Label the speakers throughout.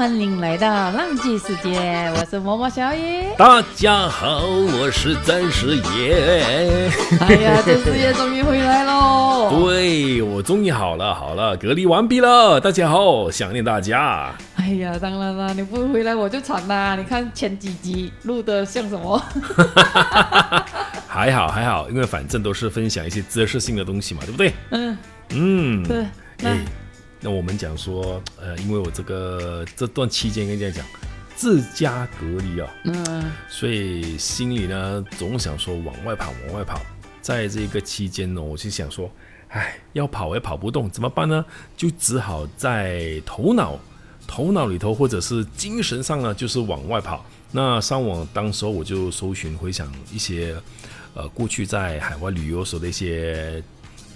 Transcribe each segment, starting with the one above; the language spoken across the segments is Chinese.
Speaker 1: 欢迎来到浪迹世界，我是默默小野。
Speaker 2: 大家好，我是曾师爷。
Speaker 1: 哎呀，曾师爷终于回来喽！
Speaker 2: 对我终于好了，好了，隔离完毕了。大家好，想念大家。
Speaker 1: 哎呀，当然啦，你不回来我就惨啦！你看前几集录的像什么？
Speaker 2: 还好还好，因为反正都是分享一些知识性的东西嘛，对不对？
Speaker 1: 嗯
Speaker 2: 嗯，
Speaker 1: 对。那
Speaker 2: 那我们讲说，呃，因为我这个这段期间跟大家讲，自家隔离啊，
Speaker 1: 嗯，
Speaker 2: 所以心里呢总想说往外跑，往外跑。在这个期间呢，我就想说，哎，要跑也跑不动，怎么办呢？就只好在头脑、头脑里头或者是精神上呢，就是往外跑。那上网当时候我就搜寻回想一些，呃，过去在海外旅游时候的一些。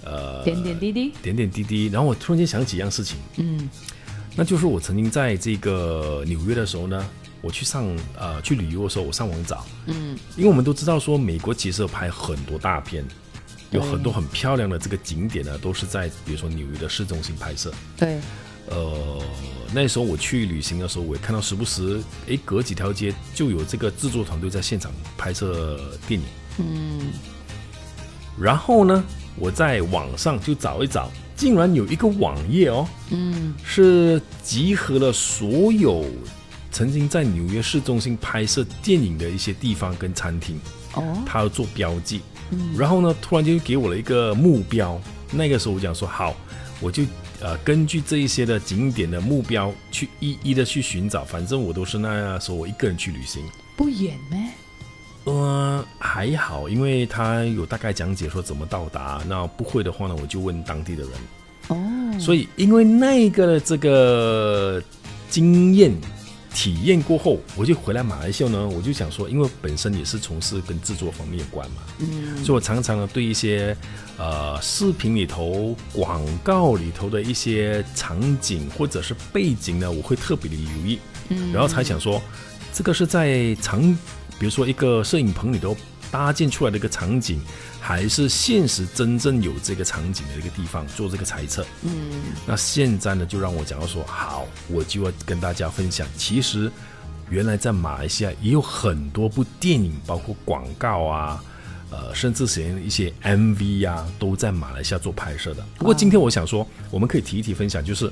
Speaker 2: 呃，
Speaker 1: 点点滴滴，
Speaker 2: 点点滴滴。然后我突然间想起一样事情，
Speaker 1: 嗯，
Speaker 2: 那就是我曾经在这个纽约的时候呢，我去上呃去旅游的时候，我上网找，
Speaker 1: 嗯，
Speaker 2: 因为我们都知道说美国其实有拍很多大片，有很多很漂亮的这个景点呢，都是在比如说纽约的市中心拍摄。
Speaker 1: 对，
Speaker 2: 呃，那时候我去旅行的时候，我也看到时不时，哎，隔几条街就有这个制作团队在现场拍摄电影。
Speaker 1: 嗯，
Speaker 2: 然后呢？我在网上就找一找，竟然有一个网页哦，
Speaker 1: 嗯，
Speaker 2: 是集合了所有曾经在纽约市中心拍摄电影的一些地方跟餐厅，
Speaker 1: 哦，
Speaker 2: 他要做标记，
Speaker 1: 嗯，
Speaker 2: 然后呢，突然就给我了一个目标，那个时候我讲说好，我就呃根据这一些的景点的目标去一一的去寻找，反正我都是那样说我一个人去旅行，
Speaker 1: 不远呢。
Speaker 2: 呃，还好，因为他有大概讲解说怎么到达。那不会的话呢，我就问当地的人。
Speaker 1: 哦，
Speaker 2: 所以因为那个这个经验体验过后，我就回来马来西亚呢，我就想说，因为本身也是从事跟制作方面有关嘛，
Speaker 1: 嗯，
Speaker 2: 所以我常常呢对一些呃视频里头、广告里头的一些场景或者是背景呢，我会特别的留意，
Speaker 1: 嗯，
Speaker 2: 然后才想说，这个是在场。比如说，一个摄影棚里头搭建出来的一个场景，还是现实真正有这个场景的一个地方做这个猜测。
Speaker 1: 嗯，
Speaker 2: 那现在呢，就让我讲到说，好，我就要跟大家分享，其实原来在马来西亚也有很多部电影，包括广告啊，呃，甚至是一些 MV 啊，都在马来西亚做拍摄的。不过今天我想说，我们可以提一提分享，就是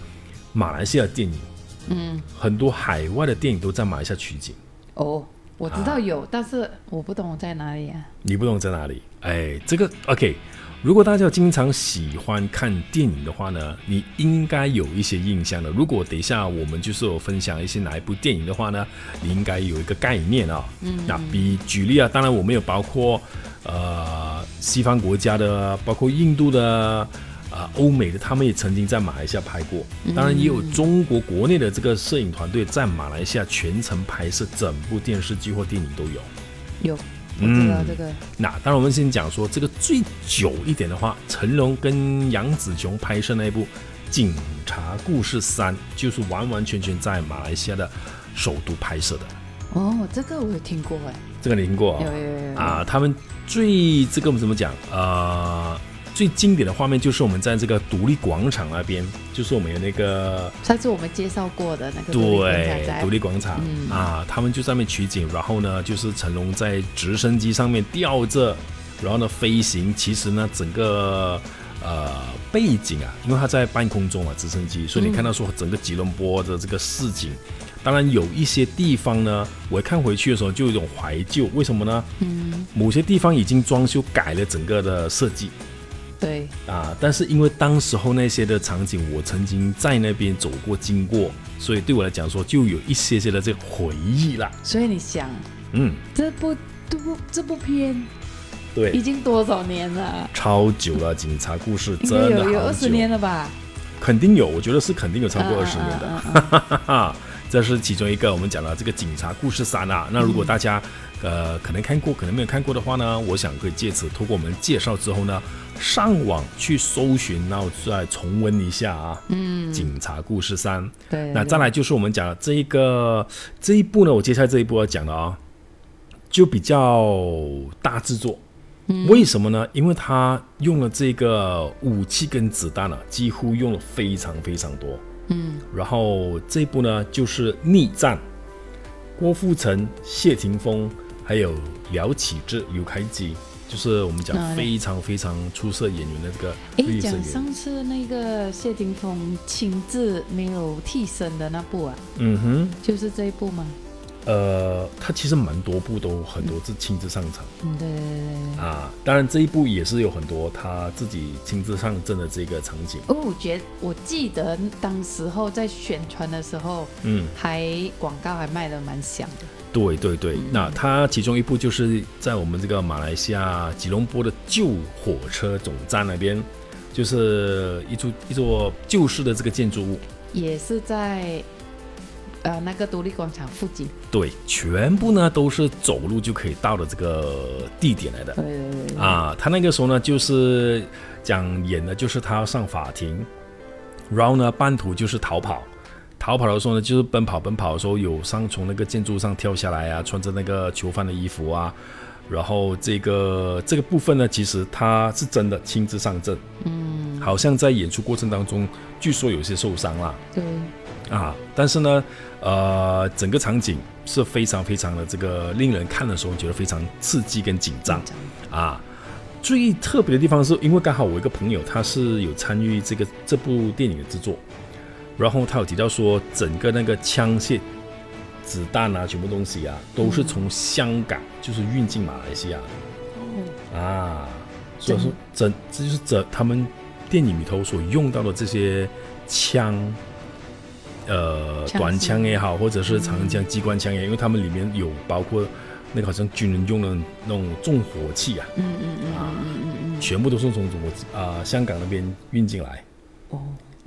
Speaker 2: 马来西亚电影，
Speaker 1: 嗯，
Speaker 2: 很多海外的电影都在马来西亚取景。
Speaker 1: 哦。我知道有，但是我不懂在哪里啊。
Speaker 2: 你不懂在哪里？哎，这个 OK。如果大家经常喜欢看电影的话呢，你应该有一些印象的。如果等一下我们就是有分享一些哪一部电影的话呢，你应该有一个概念啊。
Speaker 1: 嗯。
Speaker 2: 那比举例啊，当然我们有包括呃西方国家的，包括印度的。啊，欧美的他们也曾经在马来西亚拍过，当然也有中国国内的这个摄影团队在马来西亚全程拍摄整部电视剧或电影都有。
Speaker 1: 有，我知道这个。
Speaker 2: 那当然，我们先讲说这个最久一点的话，成龙跟杨紫琼拍摄那一部《警察故事三》，就是完完全全在马来西亚的首都拍摄的。
Speaker 1: 哦，这个我有听过哎。
Speaker 2: 这个你听过？
Speaker 1: 有有有。
Speaker 2: 啊，他们最这个我们怎么讲？呃。最经典的画面就是我们在这个独立广场那边，就是我们有那个
Speaker 1: 上次我们介绍过的那个
Speaker 2: 对独立广场啊，他们就上面取景，然后呢就是成龙在直升机上面吊着，然后呢飞行。其实呢整个呃背景啊，因为他在半空中啊直升机，所以你看到说整个吉隆坡的这个市景，当然有一些地方呢，我看回去的时候就有一种怀旧，为什么呢？
Speaker 1: 嗯，
Speaker 2: 某些地方已经装修改了整个的设计。
Speaker 1: 对
Speaker 2: 啊，但是因为当时候那些的场景，我曾经在那边走过经过，所以对我来讲说就有一些些的这个回忆啦。
Speaker 1: 所以你想，
Speaker 2: 嗯，
Speaker 1: 这部这部这部片，
Speaker 2: 对，
Speaker 1: 已经多少年了？
Speaker 2: 超久了，警察故事真的
Speaker 1: 有有二十年了吧？
Speaker 2: 肯定有，我觉得是肯定有超过二十年的。这是其中一个我们讲了这个警察故事三啊。那如果大家呃可能看过，可能没有看过的话呢，我想可以借此通过我们介绍之后呢。上网去搜寻，然后再重温一下啊。
Speaker 1: 嗯，
Speaker 2: 警察故事三。
Speaker 1: 对。
Speaker 2: 那再来就是我们讲这一个这一部呢，我接下来这一部要讲的啊，就比较大制作。
Speaker 1: 嗯。
Speaker 2: 为什么呢？因为他用了这个武器跟子弹啊，几乎用了非常非常多。
Speaker 1: 嗯，
Speaker 2: 然后这一部呢就是逆战，郭富城、谢霆锋还有廖启智、刘开基，就是我们讲非常非常出色演员的这个
Speaker 1: 诶，
Speaker 2: 绿色演员。
Speaker 1: 讲上次那个谢霆锋亲自没有替身的那部啊，
Speaker 2: 嗯哼，
Speaker 1: 就是这一部吗？
Speaker 2: 呃，他其实蛮多部都很多是亲自上场
Speaker 1: 嗯，对对对对对。
Speaker 2: 啊，当然这一部也是有很多他自己亲自上阵的这个场景。
Speaker 1: 哦，我觉得我记得当时候在宣传的时候，
Speaker 2: 嗯，
Speaker 1: 还广告还卖的蛮响的。
Speaker 2: 对对对，那它其中一部就是在我们这个马来西亚吉隆坡的旧火车总站那边，就是一座一座旧式的这个建筑物，
Speaker 1: 也是在呃那个独立广场附近。
Speaker 2: 对，全部呢都是走路就可以到的这个地点来的
Speaker 1: 对对对对。
Speaker 2: 啊。他那个时候呢，就是讲演的就是他要上法庭，然后呢半途就是逃跑。逃跑的时候呢，就是奔跑奔跑的时候，有上从那个建筑上跳下来啊，穿着那个囚犯的衣服啊，然后这个这个部分呢，其实他是真的亲自上阵，
Speaker 1: 嗯，
Speaker 2: 好像在演出过程当中，据说有些受伤啦。
Speaker 1: 对，
Speaker 2: 啊，但是呢，呃，整个场景是非常非常的这个令人看的时候觉得非常刺激跟紧张。啊。最特别的地方是因为刚好我一个朋友他是有参与这个这部电影的制作，然后他有提到说，整个那个枪械、子弹啊，全部东西啊，都是从香港就是运进马来西亚。的。
Speaker 1: 哦，
Speaker 2: 啊，所以说整这就是整他们电影里头所用到的这些枪，呃，短枪也好，或者是长
Speaker 1: 嗯
Speaker 2: 枪、机关枪也好，因为他们里面有包括那个好像军人用的那种重火器啊，
Speaker 1: 嗯嗯嗯嗯嗯嗯。嗯，
Speaker 2: 全部都是从中国啊、香港那边运进来。
Speaker 1: 哦，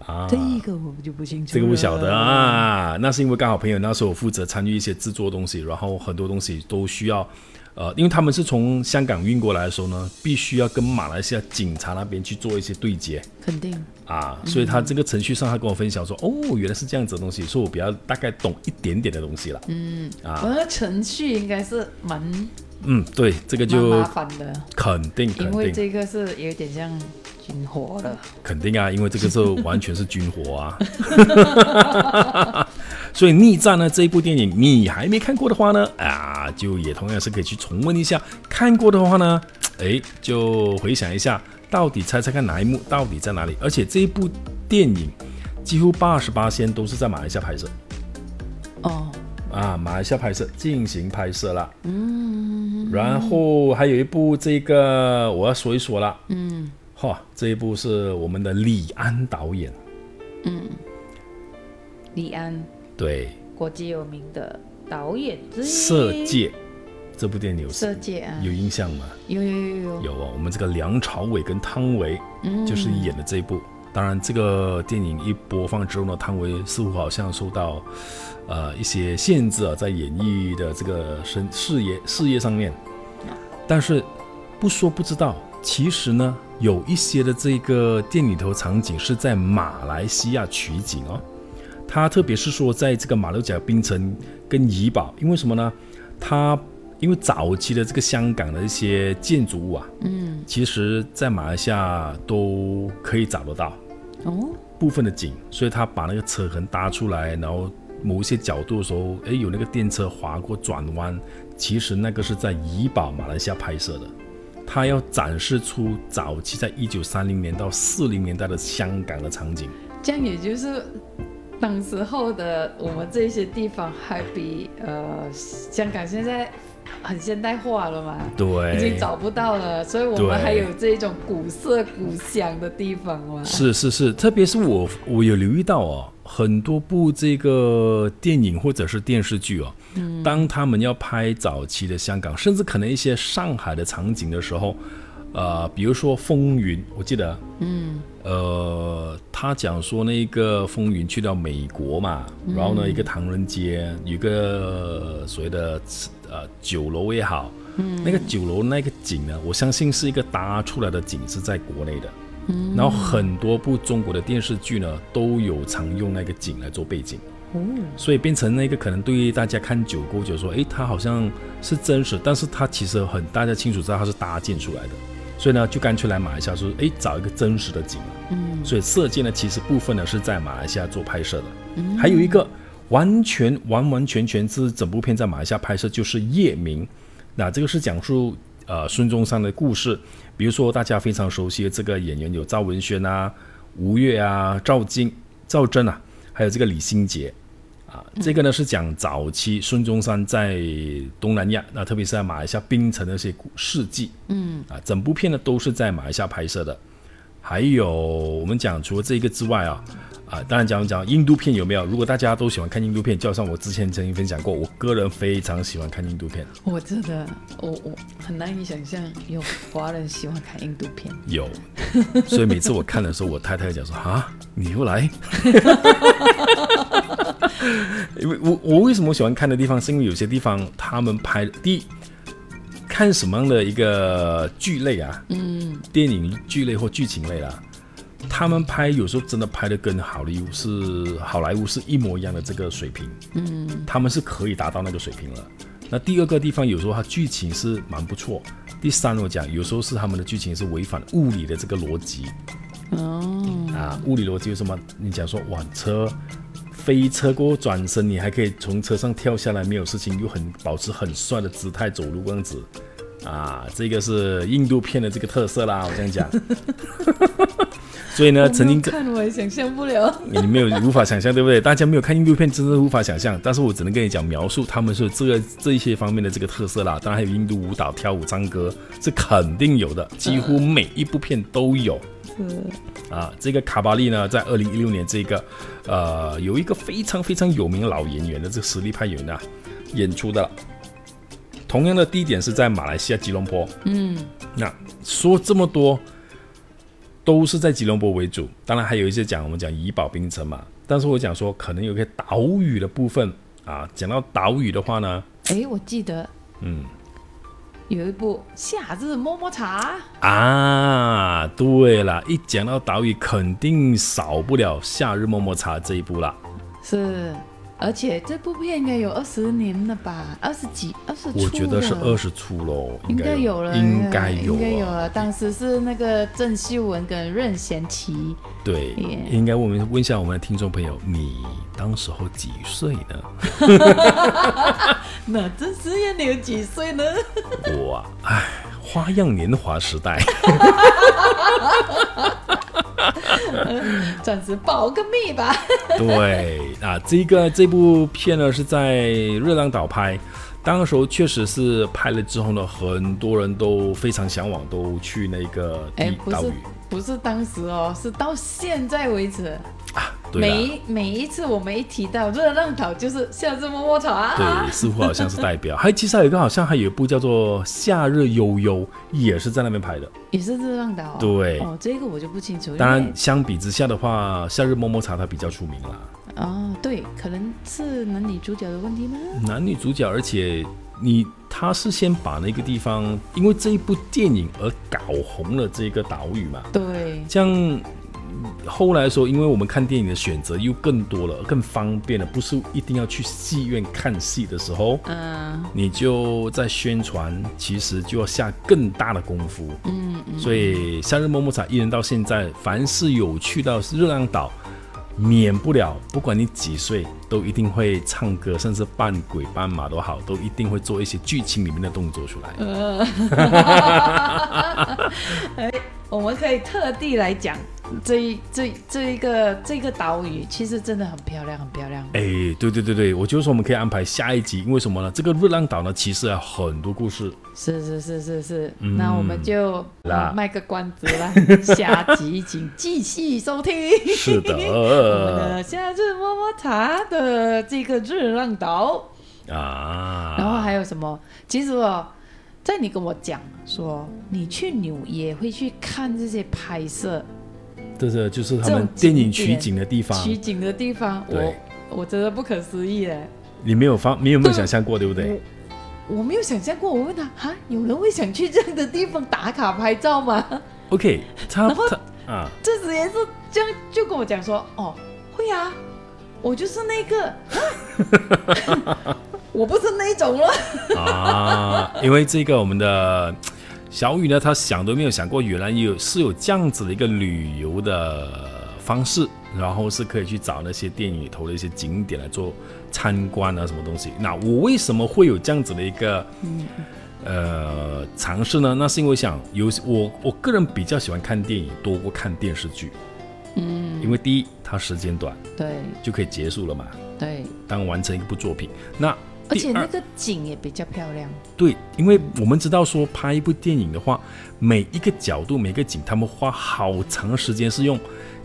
Speaker 2: 啊。
Speaker 1: 这个我就不清楚。
Speaker 2: 这个不晓得啊，那是因为刚好朋友那时候负责参与一些制作东西，然后很多东西都需要，呃，因为他们是从香港运过来的时候呢，必须要跟马来西亚警察那边去做一些对接
Speaker 1: 肯定。
Speaker 2: 啊，所以他这个程序上他跟我分享说，哦，原来是这样子的东西，所以我比较大概懂一点点的东西了。
Speaker 1: 嗯，
Speaker 2: 啊
Speaker 1: 我的程序应该是蛮
Speaker 2: 嗯，对，这个就
Speaker 1: 麻烦的，
Speaker 2: 肯定
Speaker 1: 因为
Speaker 2: 定
Speaker 1: 这个是有点像军火了。
Speaker 2: 肯定啊，因为这个是完全是军火啊。所以逆战呢这一部电影，你还没看过的话呢，啊，就也同样是可以去重温一下。看过的话呢，哎，就回想一下，到底猜猜看哪一幕到底在哪里？而且这一部电影几乎八十八仙都是在马来西亚拍摄
Speaker 1: 哦，
Speaker 2: 啊，马来西亚拍摄进行拍摄了。
Speaker 1: 嗯。
Speaker 2: 然后还有一部这个我要说一说了，
Speaker 1: 嗯。
Speaker 2: 哈，这一部是我们的李安导演，
Speaker 1: 嗯，李安。
Speaker 2: 对。
Speaker 1: 国际有名的导演之《一，
Speaker 2: 色戒》这部电影有
Speaker 1: 色戒啊，
Speaker 2: 有印象吗？
Speaker 1: 有有有有，
Speaker 2: 有啊，我们这个梁朝伟跟汤唯
Speaker 1: 嗯。
Speaker 2: 就是演的这一部。当然，这个电影一播放之后呢，汤唯似乎好像受到呃一些限制啊，在演艺的这个生事业事业上面。但是不说不知道，其实呢，有一些的这个店里头场景是在马来西亚取景哦。他特别是说，在这个马六甲冰城跟怡保，因为什么呢？它因为早期的这个香港的一些建筑物啊，
Speaker 1: 嗯
Speaker 2: 其实在马来西亚都可以找得到
Speaker 1: 哦
Speaker 2: 部分的景，所以他把那个车痕搭出来，然后某一些角度的时候，哎，有那个电车划过转弯，其实那个是在怡保马来西亚拍摄的。他要展示出早期在一九三零年到四零年代的香港的场景。
Speaker 1: 这样也就是当时候的我们这些地方还比呃香港现在很现代化了嘛，对。已经，找不到了，所以我们还有这种古色古香的地方嘛。
Speaker 2: 是是是，特别是我我有留意到哦，很多部这个电影或者是电视剧哦，当他们要拍早期的香港，甚至可能一些上海的场景的时候，呃，比如说《风云》，我记得，
Speaker 1: 嗯。
Speaker 2: 呃，他讲说那个风云去到美国嘛，然后呢，一个唐人街有一个所谓的呃酒楼也好，嗯那个酒楼那个景呢，我相信是一个搭出来的景，是在国内的。嗯然后很多部中国的电视剧呢，都有常用那个景来做背景，
Speaker 1: 哦
Speaker 2: 所以变成那个可能对于大家看酒过，就说，诶，它好像是真实，但是它其实很大家清楚知道它是搭建出来的。所以呢，就干脆来马来西亚说，哎，找一个真实的景嗯，所以射箭呢，其实部分呢是在马来西亚做拍摄的。嗯，还有一个完全完完全全是整部片在马来西亚拍摄，就是夜明。那这个是讲述呃孙中山的故事，比如说大家非常熟悉的这个演员有赵文轩啊、吴越啊、赵晶、赵真啊，还有这个李心洁。啊，这个呢是讲早期孙中山在东南亚，那特别是在马来西亚槟城的一些事迹。嗯，啊，整部片呢都是在马来西亚拍摄的。还有我们讲除了这个之外啊，啊，当然讲讲印度片有没有？如果大家都喜欢看印度片，就像我之前曾经分享过，我个人非常喜欢看印度片。
Speaker 1: 我真的，我我很难以想象有华人喜欢看印度片。
Speaker 2: 有，所以每次我看的时候，我太太讲说啊，你又来。因为我我为什么喜欢看的地方，是因为有些地方他们拍第一看什么样的一个剧类啊，嗯，电影剧类或剧情类啦，他们拍有时候真的拍的跟好莱坞是好莱坞是一模一样的这个水平，嗯，他们是可以达到那个水平了。那第二个地方有时候它剧情是蛮不错。第三我讲有时候是他们的剧情是违反物理的这个逻辑，哦，啊，物理逻辑有什么？你讲说往车。飞车过后转身，你还可以从车上跳下来，没有事情，又很保持很帅的姿态走路这样子，啊，这个是印度片的这个特色啦，我这样讲。所以呢，曾经
Speaker 1: 看我也想象不了，
Speaker 2: 你没有无法想象，对不对？大家没有看印度片，真的无法想象。但是我只能跟你讲描述，他们是这个这一些方面的这个特色啦。当然还有印度舞蹈、跳舞、唱歌，是肯定有的，几乎每一部片都有。啊，这个卡巴利呢，在二零一六年，这个呃，有一个非常非常有名老演员的这个实力派演员啊，演出的。同样的地点是在马来西亚吉隆坡。嗯，那说这么多，都是在吉隆坡为主。当然还有一些讲我们讲怡保冰城嘛，但是我讲说可能有个岛屿的部分啊。讲到岛屿的话呢，
Speaker 1: 哎，我记得，嗯。有一部《夏日么么茶》
Speaker 2: 啊，对了，一讲到岛屿，肯定少不了《夏日么么茶》这一部了。
Speaker 1: 是，而且这部片应该有二十年了吧？二十几、二十？
Speaker 2: 我觉得是二十出喽，
Speaker 1: 应该有了，
Speaker 2: 应该
Speaker 1: 有，应该
Speaker 2: 有
Speaker 1: 了。当时是那个郑秀文跟任贤齐。
Speaker 2: 对，应该我们问一下我们的听众朋友，你当时候几岁呢？
Speaker 1: 那真是呀，你有几岁呢？
Speaker 2: 我唉，花样年华时代。
Speaker 1: 暂时保个密吧。
Speaker 2: 对啊，这个这部片呢是在热浪岛拍，当时候确实是拍了之后呢，很多人都非常向往，都去那个地岛屿。
Speaker 1: 不是当时哦，是到现在为止
Speaker 2: 啊。
Speaker 1: 每每一次我们一提到热浪岛，就是夏日摸摸茶。
Speaker 2: 对，似乎好像是代表。还其实还有一个，好像还有一部叫做《夏日悠悠》，也是在那边拍的。
Speaker 1: 也是热浪岛。
Speaker 2: 对。
Speaker 1: 哦，这个我就不清楚。
Speaker 2: 当然，相比之下的话，《夏日摸摸茶》它比较出名啦。
Speaker 1: 哦，对，可能是男女主角的问题吗？
Speaker 2: 男女主角，而且你他是先把那个地方，因为这一部电影而搞红了这个岛屿嘛。
Speaker 1: 对。
Speaker 2: 像。后来说，因为我们看电影的选择又更多了，更方便了，不是一定要去戏院看戏的时候，嗯，你就在宣传，其实就要下更大的功夫，嗯，所以夏日摸摸茶一人到现在，凡是有去到热浪岛，免不了，不管你几岁，都一定会唱歌，甚至扮鬼扮马都好，都一定会做一些剧情里面的动作出来。
Speaker 1: 哎，我们可以特地来讲。这一这这一个这个岛屿其实真的很漂亮，很漂亮。
Speaker 2: 哎，对对对对，我就说我们可以安排下一集，因为什么呢？这个热浪岛呢，其实有很多故事。
Speaker 1: 是是是是是，那我们就卖个关子啦，下集请继续收听。
Speaker 2: 是的，
Speaker 1: 我们的夏日么么茶的这个热浪岛
Speaker 2: 啊，
Speaker 1: 然后还有什么？其实哦，在你跟我讲说你去纽约会去看这些拍摄。
Speaker 2: 这是就是他们电影取景的地方，
Speaker 1: 取景的地方，我我真的不可思议嘞！
Speaker 2: 你没有发，你有没有想象过，对不对？
Speaker 1: 我没有想象过，我问他啊，有人会想去这样的地方打卡拍照吗
Speaker 2: ？OK，
Speaker 1: 然后啊，这时也是这样就跟我讲说，哦，会啊，我就是那个，我不是那种了
Speaker 2: 啊，因为这个我们的。小雨呢，他想都没有想过，原来有是有这样子的一个旅游的方式，然后是可以去找那些电影里头的一些景点来做参观啊，什么东西。那我为什么会有这样子的一个呃尝试呢？那是因为想有我我个人比较喜欢看电影多过看电视剧，嗯，因为第一它时间短，
Speaker 1: 对，
Speaker 2: 就可以结束了嘛，
Speaker 1: 对，
Speaker 2: 当完成一部作品，那。
Speaker 1: 而且那个景也比较漂亮。
Speaker 2: 对，因为我们知道说拍一部电影的话，每一个角度、每个景，他们花好长时间，是用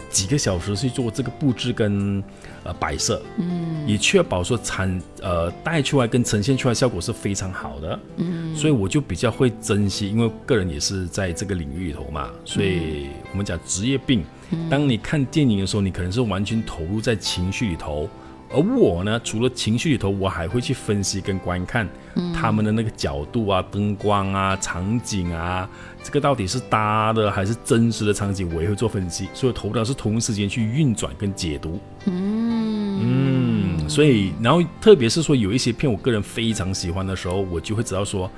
Speaker 2: 几个小时去做这个布置跟呃摆设，嗯，以确保说产呃带出来跟呈现出来效果是非常好的，嗯，所以我就比较会珍惜，因为个人也是在这个领域里头嘛，所以我们讲职业病，当你看电影的时候，你可能是完全投入在情绪里头。而我呢，除了情绪里头，我还会去分析跟观看他们的那个角度啊、灯光啊、场景啊，这个到底是搭的还是真实的场景，我也会做分析。所以头脑是同时间去运转跟解读。嗯嗯，所以然后特别是说有一些片，我个人非常喜欢的时候，我就会知道说，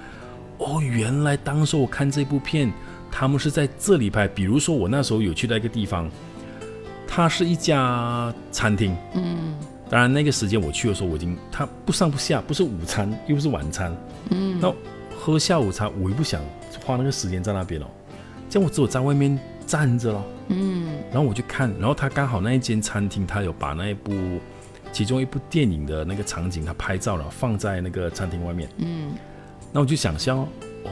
Speaker 2: 哦，原来当时我看这部片，他们是在这里拍。比如说我那时候有去到一个地方，它是一家餐厅。嗯。当然，那个时间我去的时候，我已经他不上不下，不是午餐又不是晚餐，嗯，那喝下午茶我又不想花那个时间在那边了，这样我只有在外面站着了，嗯，然后我就看，然后他刚好那一间餐厅，他有把那一部其中一部电影的那个场景，他拍照了放在那个餐厅外面，嗯，那我就想象哦，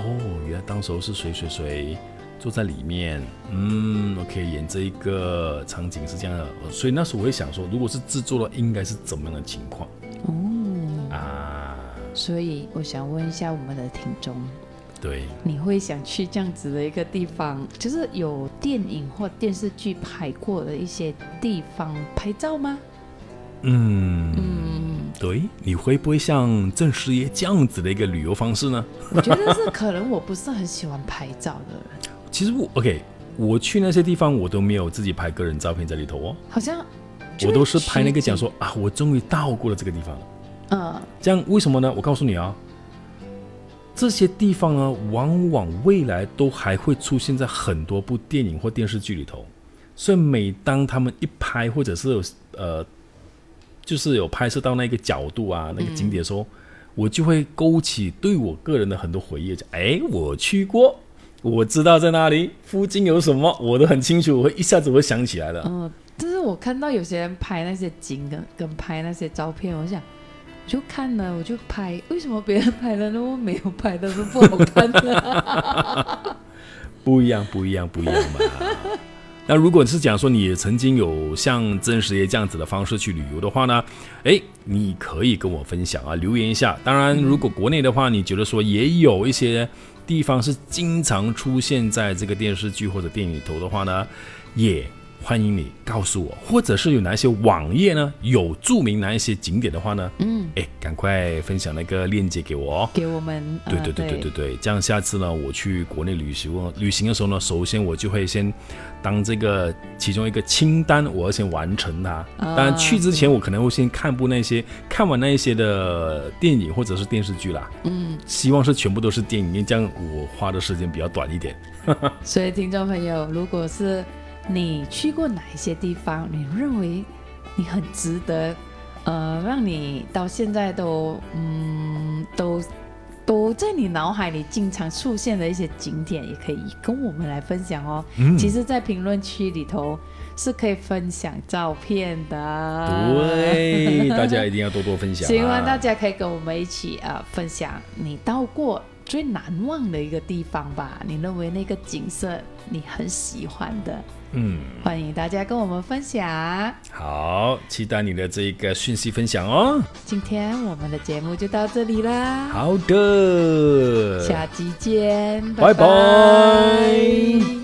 Speaker 2: 原来当时候是谁谁谁。坐在里面，嗯，OK，演这一个场景是这样的，所以那时候我会想说，如果是制作了，应该是怎么样的情况？哦，
Speaker 1: 啊，所以我想问一下我们的听众，
Speaker 2: 对，
Speaker 1: 你会想去这样子的一个地方，就是有电影或电视剧拍过的一些地方拍照吗？
Speaker 2: 嗯嗯，对，你会不会像郑师爷这样子的一个旅游方式呢？
Speaker 1: 我觉得是可能我不是很喜欢拍照的人。
Speaker 2: 其实我 OK，我去那些地方，我都没有自己拍个人照片在里头哦。
Speaker 1: 好像
Speaker 2: 我都是拍那个讲说啊，我终于到过了这个地方了。嗯，这样为什么呢？我告诉你啊，这些地方呢，往往未来都还会出现在很多部电影或电视剧里头。所以每当他们一拍，或者是有呃，就是有拍摄到那个角度啊，那个景点的时候，我就会勾起对我个人的很多回忆，讲哎，我去过。我知道在哪里，附近有什么，我都很清楚，我会一下子会想起来的。
Speaker 1: 嗯，就是我看到有些人拍那些景跟跟拍那些照片，我想，我就看了，我就拍，为什么别人拍的那么没有拍的都不好看呢？
Speaker 2: 不一样，不一样，不一样嘛。那如果是讲说你曾经有像真实爷这样子的方式去旅游的话呢，哎，你可以跟我分享啊，留言一下。当然，如果国内的话，你觉得说也有一些。地方是经常出现在这个电视剧或者电影里头的话呢，也欢迎你告诉我，或者是有哪一些网页呢，有注明哪一些景点的话呢，嗯，哎，赶快分享那个链接给我哦，
Speaker 1: 给我们，
Speaker 2: 对对对对对对，这样下次呢，我去国内旅行旅行的时候呢，首先我就会先。当这个其中一个清单，我要先完成它。当然，去之前我可能会先看部那些看完那一些的电影或者是电视剧啦。嗯，希望是全部都是电影，这样我花的时间比较短一点。
Speaker 1: 所以，听众朋友，如果是你去过哪一些地方，你认为你很值得，呃，让你到现在都嗯都。都在你脑海里经常出现的一些景点，也可以跟我们来分享哦。其实，在评论区里头是可以分享照片的。
Speaker 2: 对，大家一定要多多分享。
Speaker 1: 希望大家可以跟我们一起啊，分享你到过最难忘的一个地方吧。你认为那个景色你很喜欢的？嗯，欢迎大家跟我们分享。
Speaker 2: 好，期待你的这个讯息分享哦。
Speaker 1: 今天我们的节目就到这里啦。
Speaker 2: 好的，
Speaker 1: 下期见，
Speaker 2: 拜拜。